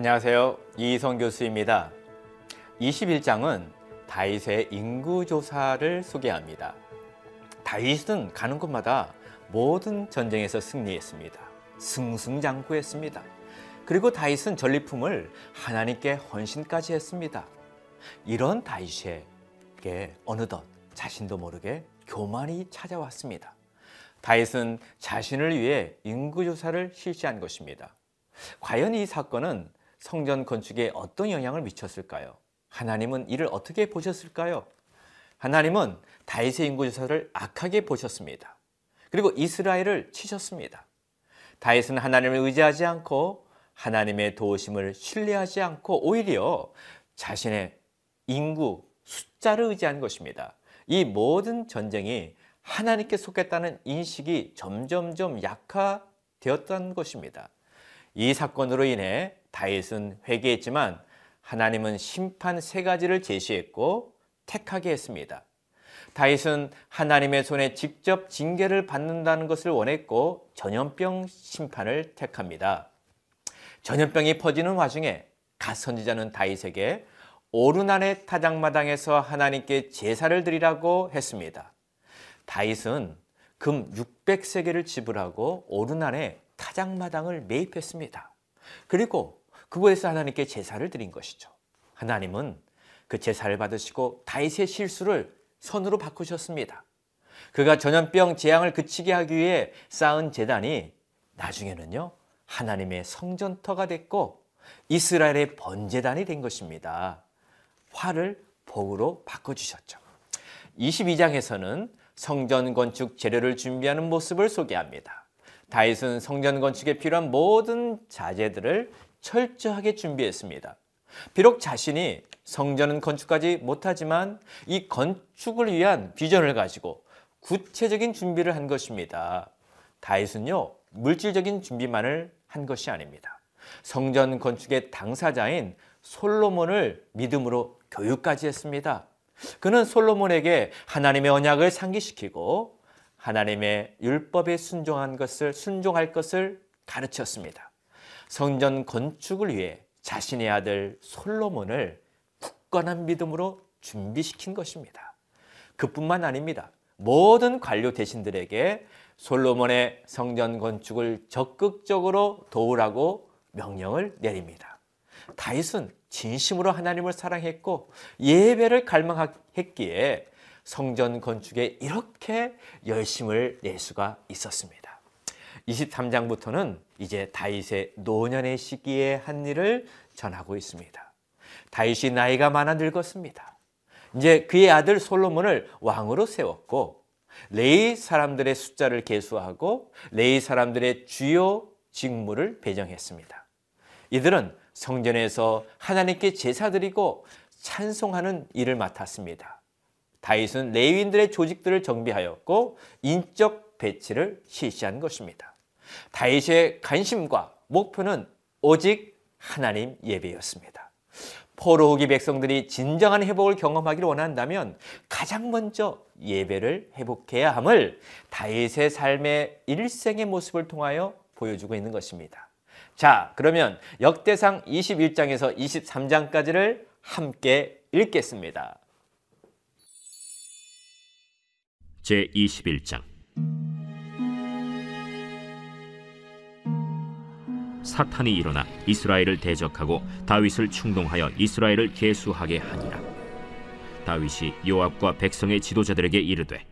안녕하세요. 이성 교수입니다. 21장은 다윗의 인구 조사를 소개합니다. 다윗은 가는 곳마다 모든 전쟁에서 승리했습니다. 승승장구했습니다. 그리고 다윗은 전리품을 하나님께 헌신까지 했습니다. 이런 다윗에게 어느덧 자신도 모르게 교만이 찾아왔습니다. 다윗은 자신을 위해 인구 조사를 실시한 것입니다. 과연 이 사건은 성전 건축에 어떤 영향을 미쳤을까요? 하나님은 이를 어떻게 보셨을까요? 하나님은 다윗의 인구 조사를 악하게 보셨습니다. 그리고 이스라엘을 치셨습니다. 다윗은 하나님을 의지하지 않고 하나님의 도우심을 신뢰하지 않고 오히려 자신의 인구, 숫자를 의지한 것입니다. 이 모든 전쟁이 하나님께 속했다는 인식이 점점점 약화되었던 것입니다. 이 사건으로 인해 다윗은 회개했지만 하나님은 심판 세 가지를 제시했고 택하게 했습니다. 다윗은 하나님의 손에 직접 징계를 받는다는 것을 원했고 전염병 심판을 택합니다. 전염병이 퍼지는 와중에 갓 선지자는 다윗에게 오르난의 타작마당에서 하나님께 제사를 드리라고 했습니다. 다윗은 금 600세계를 지불하고 오르난의 타작마당을 매입했습니다. 그리고 그곳에서 하나님께 제사를 드린 것이죠. 하나님은 그 제사를 받으시고 다윗의 실수를 선으로 바꾸셨습니다. 그가 전염병 재앙을 그치게 하기 위해 쌓은 재단이 나중에는요 하나님의 성전터가 됐고 이스라엘의 번제단이 된 것입니다. 화를 복으로 바꿔주셨죠. 22장에서는 성전 건축 재료를 준비하는 모습을 소개합니다. 다윗은 성전 건축에 필요한 모든 자재들을 철저하게 준비했습니다. 비록 자신이 성전은 건축하지 못하지만 이 건축을 위한 비전을 가지고 구체적인 준비를 한 것입니다. 다윗은요, 물질적인 준비만을 한 것이 아닙니다. 성전 건축의 당사자인 솔로몬을 믿음으로 교육까지 했습니다. 그는 솔로몬에게 하나님의 언약을 상기시키고 하나님의 율법에 순종한 것을 순종할 것을 가르쳤습니다. 성전 건축을 위해 자신의 아들 솔로몬을 굳건한 믿음으로 준비시킨 것입니다. 그뿐만 아닙니다. 모든 관료 대신들에게 솔로몬의 성전 건축을 적극적으로 도우라고 명령을 내립니다. 다윗은 진심으로 하나님을 사랑했고 예배를 갈망했기에 성전 건축에 이렇게 열심을 낼 수가 있었습니다. 23장부터는 이제 다윗의 노년의 시기에 한 일을 전하고 있습니다. 다윗이 나이가 많아 늙었습니다. 이제 그의 아들 솔로몬을 왕으로 세웠고 레위 사람들의 숫자를 계수하고 레위 사람들의 주요 직무를 배정했습니다. 이들은 성전에서 하나님께 제사드리고 찬송하는 일을 맡았습니다. 다윗은 레위인들의 조직들을 정비하였고 인적 배치를 실시한 것입니다. 다윗의 관심과 목표는 오직 하나님 예배였습니다. 포로호기 백성들이 진정한 회복을 경험하기를 원한다면 가장 먼저 예배를 회복해야 함을 다윗의 삶의 일생의 모습을 통하여 보여주고 있는 것입니다. 자, 그러면 역대상 21장에서 23장까지를 함께 읽겠습니다. 제 21장 사탄이 일어나 이스라엘을 대적하고 다윗을 충동하여 이스라엘을 계수하게 하니라 다윗이 요압과 백성의 지도자들에게 이르되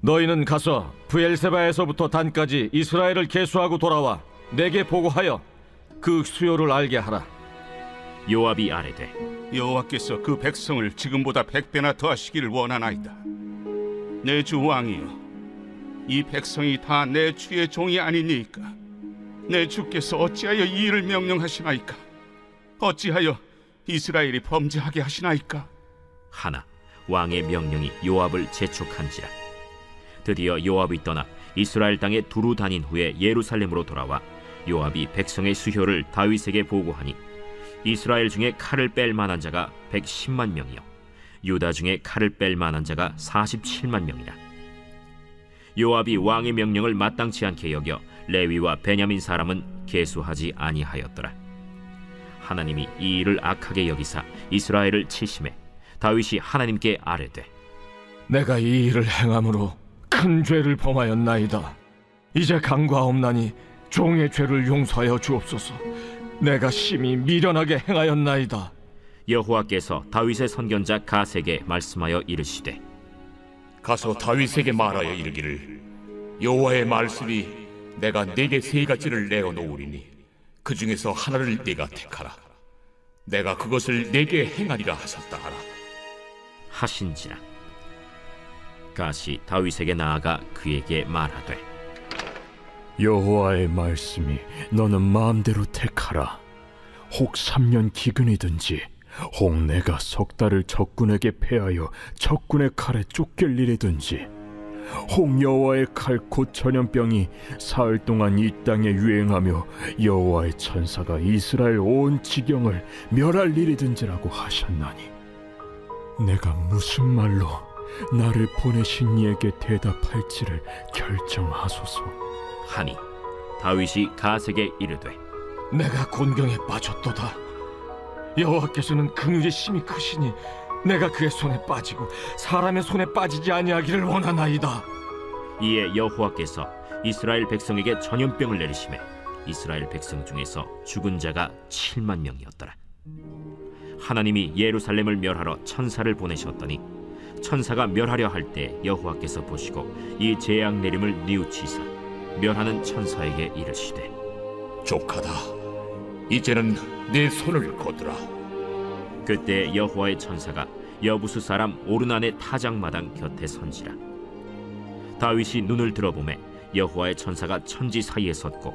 너희는 가서 부엘세바에서부터 단까지 이스라엘을 계수하고 돌아와 내게 보고하여 그 수요를 알게 하라. 요압이 아뢰되 여호와께서 그 백성을 지금보다 백배나 더하시기를 원하나이다. 내 주 왕이여, 이 백성이 다 내 주의 종이 아니니까. 내 주께서 어찌하여 이 일을 명령하시나이까? 어찌하여 이스라엘이 범죄하게 하시나이까? 하나 왕의 명령이 요압을 재촉한지라 드디어 요압이 떠나 이스라엘 땅에 두루 다닌 후에 예루살렘으로 돌아와 요압이 백성의 수효를 다윗에게 보고하니 이스라엘 중에 칼을 뺄 만한 자가 110만 명이요 유다 중에 칼을 뺄 만한 자가 47만 명이라 요압이 왕의 명령을 마땅치 않게 여겨 레위와 베냐민 사람은 계수하지 아니하였더라 하나님이 이 일을 악하게 여기사 이스라엘을 치심해 다윗이 하나님께 아뢰되 내가 이 일을 행함으로 큰 죄를 범하였나이다. 이제 강과없나니 종의 죄를 용서하여 주옵소서. 내가 심히 미련하게 행하였나이다. 여호와께서 다윗의 선견자 가세게 말씀하여 이르시되 가서 다윗에게 말하여 이르기를 여호와의 말씀이 내가 네게 세 가지를 내어 놓으리니 그 중에서 하나를 네가 택하라. 내가 그것을 네게 행하리라 하셨다 하라. 하신지라. 가시 다윗에게 나아가 그에게 말하되 여호와의 말씀이 너는 마음대로 택하라. 혹 3년 기근이든지 혹 내가 석 달을 적군에게 패하여 적군의 칼에 쫓길 일이든지 혹 여호와의 칼곧 전염병이 사흘 동안 이 땅에 유행하며 여호와의 천사가 이스라엘 온 지경을 멸할 일이든지라고 하셨나니 내가 무슨 말로 나를 보내신 이에게 대답할지를 결정하소서. 하니 다윗이 가세게 이르되 내가 곤경에 빠졌도다. 여호와께서는 긍휼이 심히 크시니 내가 그의 손에 빠지고 사람의 손에 빠지지 아니하기를 원하나이다. 이에 여호와께서 이스라엘 백성에게 전염병을 내리심에 이스라엘 백성 중에서 죽은 자가 7만 명이었더라. 하나님이 예루살렘을 멸하러 천사를 보내셨더니 천사가 멸하려 할 때 여호와께서 보시고 이 재앙 내림을 뉘우치사 멸하는 천사에게 이르시되 족하다 이제는 내 손을 거두라. 그때 여호와의 천사가 여부수 사람 오르난의 타작마당 곁에 선지라. 다윗이 눈을 들어보매 여호와의 천사가 천지 사이에 섰고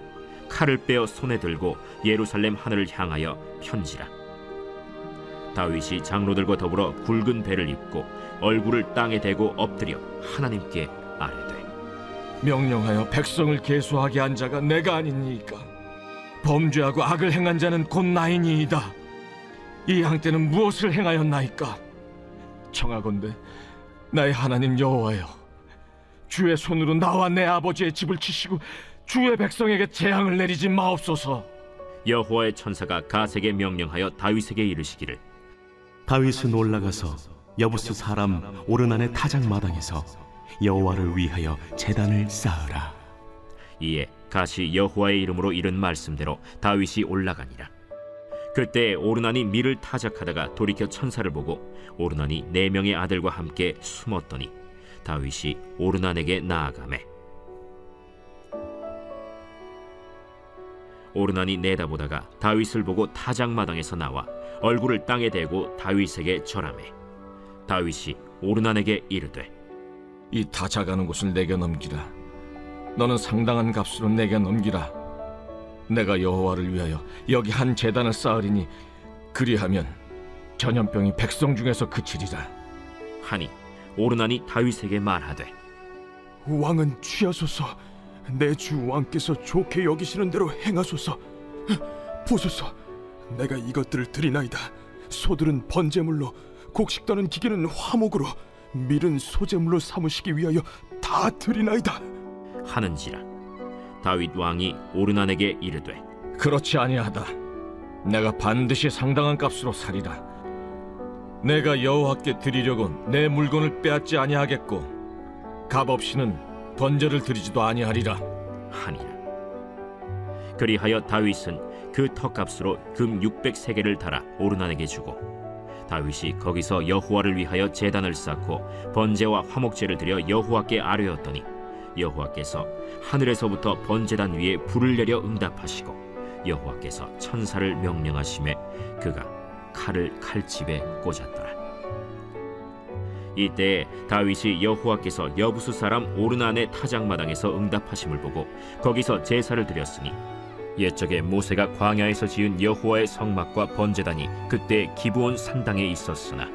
칼을 빼어 손에 들고 예루살렘 하늘을 향하여 편지라. 다윗이 장로들과 더불어 굵은 배를 입고 얼굴을 땅에 대고 엎드려 하나님께 아뢰되 명령하여 백성을 계수하게 한 자가 내가 아니니까 범죄하고 악을 행한 자는 곧 나이니이다. 이 양떼는 무엇을 행하였나이까? 청하건대 나의 하나님 여호와여, 주의 손으로 나와 내 아버지의 집을 치시고 주의 백성에게 재앙을 내리지 마옵소서. 여호와의 천사가 가세게 명령하여 다윗에게 이르시기를 다윗은 올라가서 여부스 사람 오르난의 타작 마당에서 여호와를 위하여 제단을 쌓으라. 이에 가시 여호와의 이름으로 이른 말씀대로 다윗이 올라가니라. 그때 오르난이 밀을 타작하다가 돌이켜 천사를 보고 오르난이 네 명의 아들과 함께 숨었더니 다윗이 오르난에게 나아가매 오르난이 내다보다가 다윗을 보고 타작마당에서 나와 얼굴을 땅에 대고 다윗에게 절하매 다윗이 오르난에게 이르되 이 타작하는 곳을 내게 넘기라. 너는 상당한 값으로 내게 넘기라. 내가 여호와를 위하여 여기 한 제단을 쌓으리니 그리하면 전염병이 백성 중에서 그치리라. 하니 오르난이 다윗에게 말하되 왕은 취하소서. 내 주 왕께서 좋게 여기시는 대로 행하소서. 보소서. 내가 이것들을 드리나이다. 소들은 번제물로, 곡식 떠는 기계는 화목으로, 밀은 소제물로 삼으시기 위하여 다 드리나이다. 하는지라 다윗 왕이 오르난에게 이르되 그렇지 아니하다. 내가 반드시 상당한 값으로 사리라. 내가 여호와께 드리려고 내 물건을 빼앗지 아니하겠고 값 없이는 번제를 드리지도 아니하리라. 하니라 그리하여 다윗은 그 턱값으로 금 600세겔을 달아 오르난에게 주고 다윗이 거기서 여호와를 위하여 제단을 쌓고 번제와 화목제를 드려 여호와께 아뢰었더니 여호와께서 하늘에서부터 번제단 위에 불을 내려 응답하시고 여호와께서 천사를 명령하심에 그가 칼을 칼집에 꽂았더라. 이때 다윗이 여호와께서 여부수 사람 오르난의 타작마당에서 응답하심을 보고 거기서 제사를 드렸으니 옛적에 모세가 광야에서 지은 여호와의 성막과 번제단이 그때 기브온 산당에 있었으나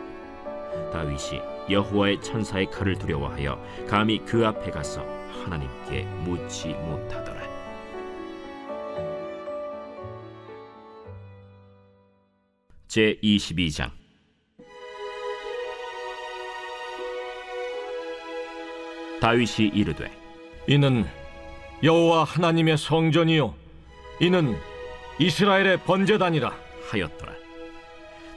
다윗이 여호와의 천사의 칼을 두려워하여 감히 그 앞에 가서 하나님께 묻지 못하더라. 제 22장 다윗이 이르되 이는 여호와 하나님의 성전이요 이는 이스라엘의 번제단이라 하였더라.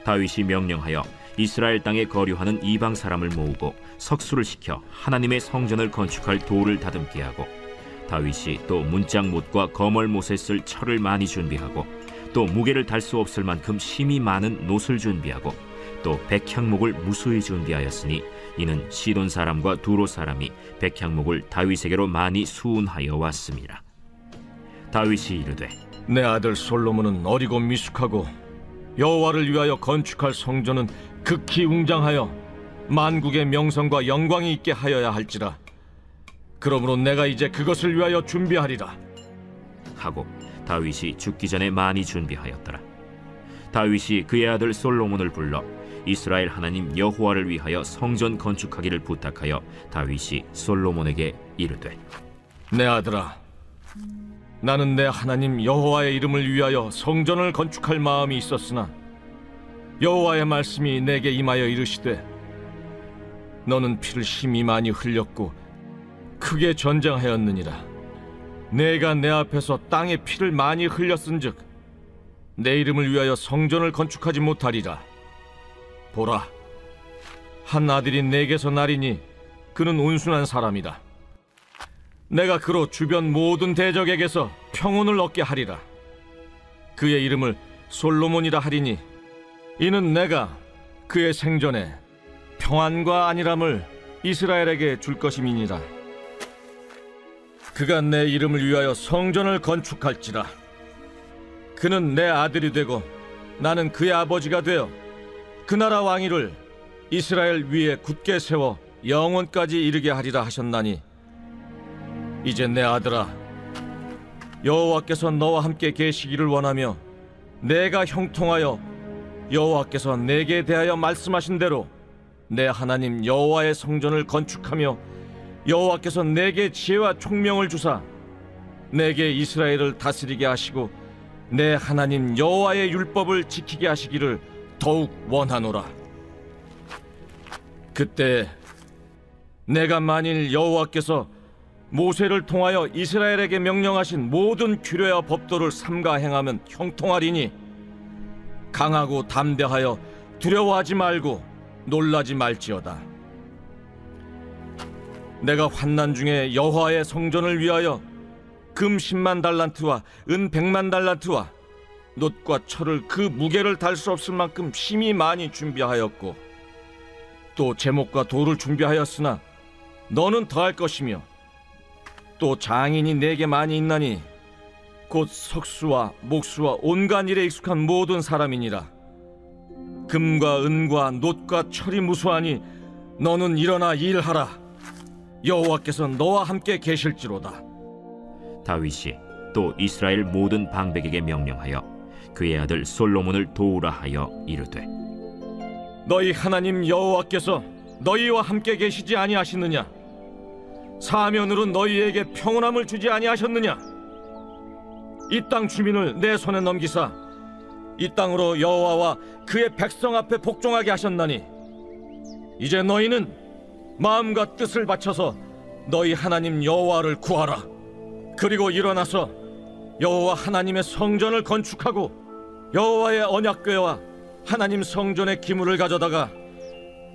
다윗이 명령하여 이스라엘 땅에 거류하는 이방 사람을 모으고 석수를 시켜 하나님의 성전을 건축할 돌을 다듬게 하고 다윗이 또 문짝못과 거멀못에 쓸 철을 많이 준비하고 또 무게를 달 수 없을 만큼 심이 많은 놋을 준비하고 또 백향목을 무수히 준비하였으니 이는 시돈 사람과 두로 사람이 백향목을 다윗에게로 많이 수운하여 왔습니다. 다윗이 이르되 내 아들 솔로몬은 어리고 미숙하고 여호와를 위하여 건축할 성전은 극히 웅장하여 만국의 명성과 영광이 있게 하여야 할지라 그러므로 내가 이제 그것을 위하여 준비하리라 하고 다윗이 죽기 전에 많이 준비하였더라. 다윗이 그의 아들 솔로몬을 불러 이스라엘 하나님 여호와를 위하여 성전 건축하기를 부탁하여 다윗이 솔로몬에게 이르되 내 아들아 나는 내 하나님 여호와의 이름을 위하여 성전을 건축할 마음이 있었으나 여호와의 말씀이 내게 임하여 이르시되 너는 피를 심히 많이 흘렸고 크게 전쟁하였느니라. 내가 내 앞에서 땅에 피를 많이 흘렸은즉 내 이름을 위하여 성전을 건축하지 못하리라. 보라 한 아들이 내게서 나리니 그는 온순한 사람이다. 내가 그로 주변 모든 대적에게서 평온을 얻게 하리라. 그의 이름을 솔로몬이라 하리니 이는 내가 그의 생전에 평안과 안일함을 이스라엘에게 줄 것임이니라. 그가 내 이름을 위하여 성전을 건축할지라. 그는 내 아들이 되고 나는 그의 아버지가 되어 그 나라 왕위를 이스라엘 위에 굳게 세워 영원까지 이르게 하리라 하셨나니 이제 내 아들아 여호와께서 너와 함께 계시기를 원하며 내가 형통하여 여호와께서 내게 대하여 말씀하신 대로 내 하나님 여호와의 성전을 건축하며 여호와께서 내게 지혜와 총명을 주사 내게 이스라엘을 다스리게 하시고 내 하나님 여호와의 율법을 지키게 하시기를 더욱 원하노라. 그때 내가 만일 여호와께서 모세를 통하여 이스라엘에게 명령하신 모든 규례와 법도를 삼가 행하면 형통하리니 강하고 담대하여 두려워하지 말고 놀라지 말지어다. 내가 환난 중에 여호와의 성전을 위하여 금 10만 달란트와 은 100만 달란트와 놋과 철을 그 무게를 달 수 없을 만큼 심히 많이 준비하였고 또 제목과 돌을 준비하였으나 너는 더할 것이며 또 장인이 내게 많이 있나니 곧 석수와 목수와 온갖 일에 익숙한 모든 사람이니라. 금과 은과 놋과 철이 무수하니 너는 일어나 일하라. 여호와께서 너와 함께 계실지로다. 다윗이 또 이스라엘 모든 방백에게 명령하여 그의 아들 솔로몬을 도우라 하여 이르되 너희 하나님 여호와께서 너희와 함께 계시지 아니하시느냐? 사면으로 너희에게 평온함을 주지 아니하셨느냐 이 땅 주민을 내 손에 넘기사 이 땅으로 여호와와 그의 백성 앞에 복종하게 하셨나니 이제 너희는 마음과 뜻을 바쳐서 너희 하나님 여호와를 구하라 그리고 일어나서 여호와 하나님의 성전을 건축하고 여호와의 언약궤와 하나님 성전의 기물을 가져다가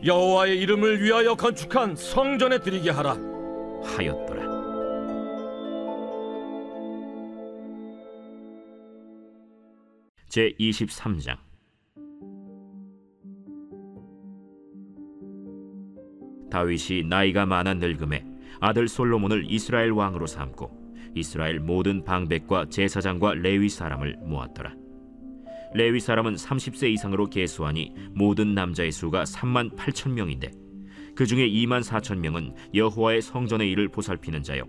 여호와의 이름을 위하여 건축한 성전에 드리게 하라 하였더라. 제 23장 다윗이 나이가 많아 늙음에 아들 솔로몬을 이스라엘 왕으로 삼고 이스라엘 모든 방백과 제사장과 레위 사람을 모았더라. 레위 사람은 30세 이상으로 계수하니 모든 남자의 수가 3만 8천 명인데 그 중에 2만 4천 명은 여호와의 성전의 일을 보살피는 자요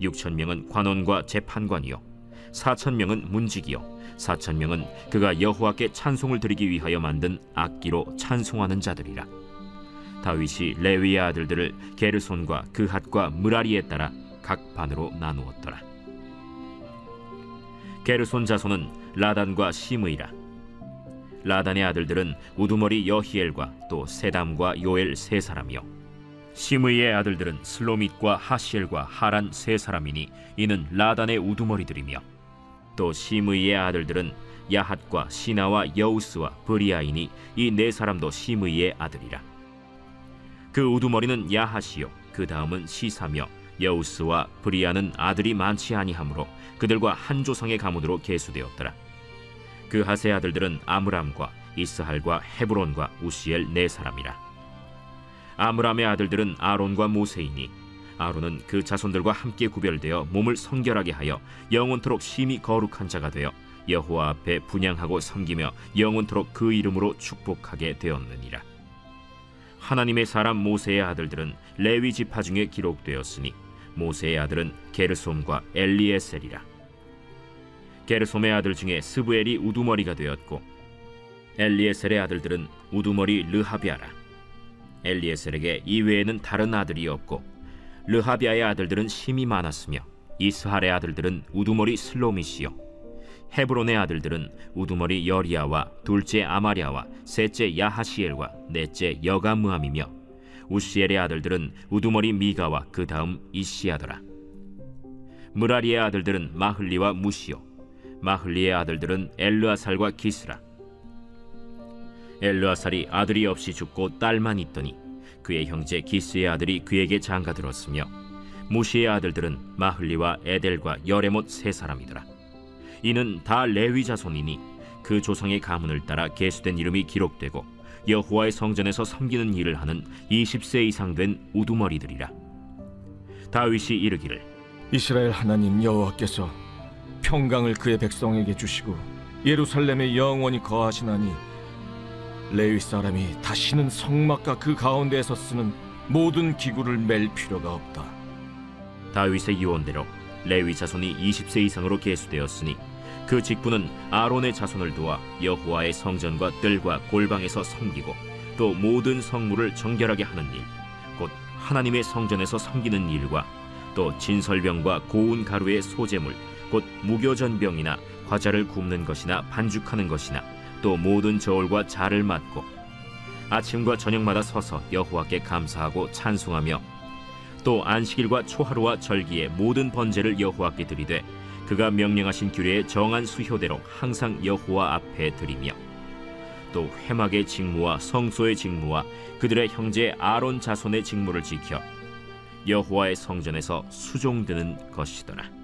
6천 명은 관원과 재판관이요 4천 명은 문직이요. 4천 명은 그가 여호와께 찬송을 드리기 위하여 만든 악기로 찬송하는 자들이라. 다윗이 레위의 아들들을 게르손과 그핫과 무라리에 따라 각 반으로 나누었더라. 게르손 자손은 라단과 시므이라. 라단의 아들들은 우두머리 여히엘과 또 세담과 요엘 세 사람이요. 시므이의 아들들은 슬로밋과 하시엘과 하란 세 사람이니 이는 라단의 우두머리들이며 또 시므이의 아들들은 야핫과 시나와 여우스와 브리아이니 이 네 사람도 시므이의 아들이라. 그 우두머리는 야핫이요. 그 다음은 시사며 여우스와 브리아는 아들이 많지 아니하므로 그들과 한 조상의 가문으로 계수되었더라. 그 하세 아들들은 아므람과 이스할과 헤브론과 우시엘 네 사람이라. 아므람의 아들들은 아론과 모세이니 아론은 그 자손들과 함께 구별되어 몸을 성결하게 하여 영원토록 심히 거룩한 자가 되어 여호와 앞에 분양하고 섬기며 영원토록 그 이름으로 축복하게 되었느니라. 하나님의 사람 모세의 아들들은 레위 지파 중에 기록되었으니 모세의 아들은 게르솜과 엘리에셀이라. 게르솜의 아들 중에 스브엘이 우두머리가 되었고 엘리에셀의 아들들은 우두머리 르하비아라. 엘리에셀에게 이외에는 다른 아들이 없고 르하비아의 아들들은 심이 많았으며 이스할의 아들들은 우두머리 슬로미시요 헤브론의 아들들은 우두머리 여리아와 둘째 아마리아와 셋째 야하시엘과 넷째 여가무함이며 우시엘의 아들들은 우두머리 미가와 그 다음 이시아더라. 무라리의 아들들은 마흘리와 무시요 마흘리의 아들들은 엘르아살과 기스라. 엘르아살이 아들이 없이 죽고 딸만 있더니 그의 형제 기스의 아들이 그에게 장가들었으며 무시의 아들들은 마흘리와 에델과 여레못 세 사람이더라. 이는 다 레위 자손이니 그 조상의 가문을 따라 계수된 이름이 기록되고 여호와의 성전에서 섬기는 일을 하는 20세 이상 된 우두머리들이라. 다윗이 이르기를 이스라엘 하나님 여호와께서 평강을 그의 백성에게 주시고 예루살렘에 영원히 거하시나니 레위 사람이 다시는 성막과 그 가운데에서 쓰는 모든 기구를 맬 필요가 없다. 다윗의 유언대로 레위 자손이 20세 이상으로 계수되었으니 그 직분은 아론의 자손을 도와 여호와의 성전과 뜰과 골방에서 섬기고 또 모든 성물을 정결하게 하는 일, 곧 하나님의 성전에서 섬기는 일과 또 진설병과 고운 가루의 소재물, 곧 무교전병이나 과자를 굽는 것이나 반죽하는 것이나 또 모든 저울과 자를 맡고 아침과 저녁마다 서서 여호와께 감사하고 찬송하며 또 안식일과 초하루와 절기의 모든 번제를 여호와께 드리되 그가 명령하신 규례의 정한 수효대로 항상 여호와 앞에 드리며 또 회막의 직무와 성소의 직무와 그들의 형제 아론 자손의 직무를 지켜 여호와의 성전에서 수종드는 것이더라.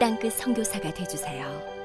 땅끝 선교사가 되주세요.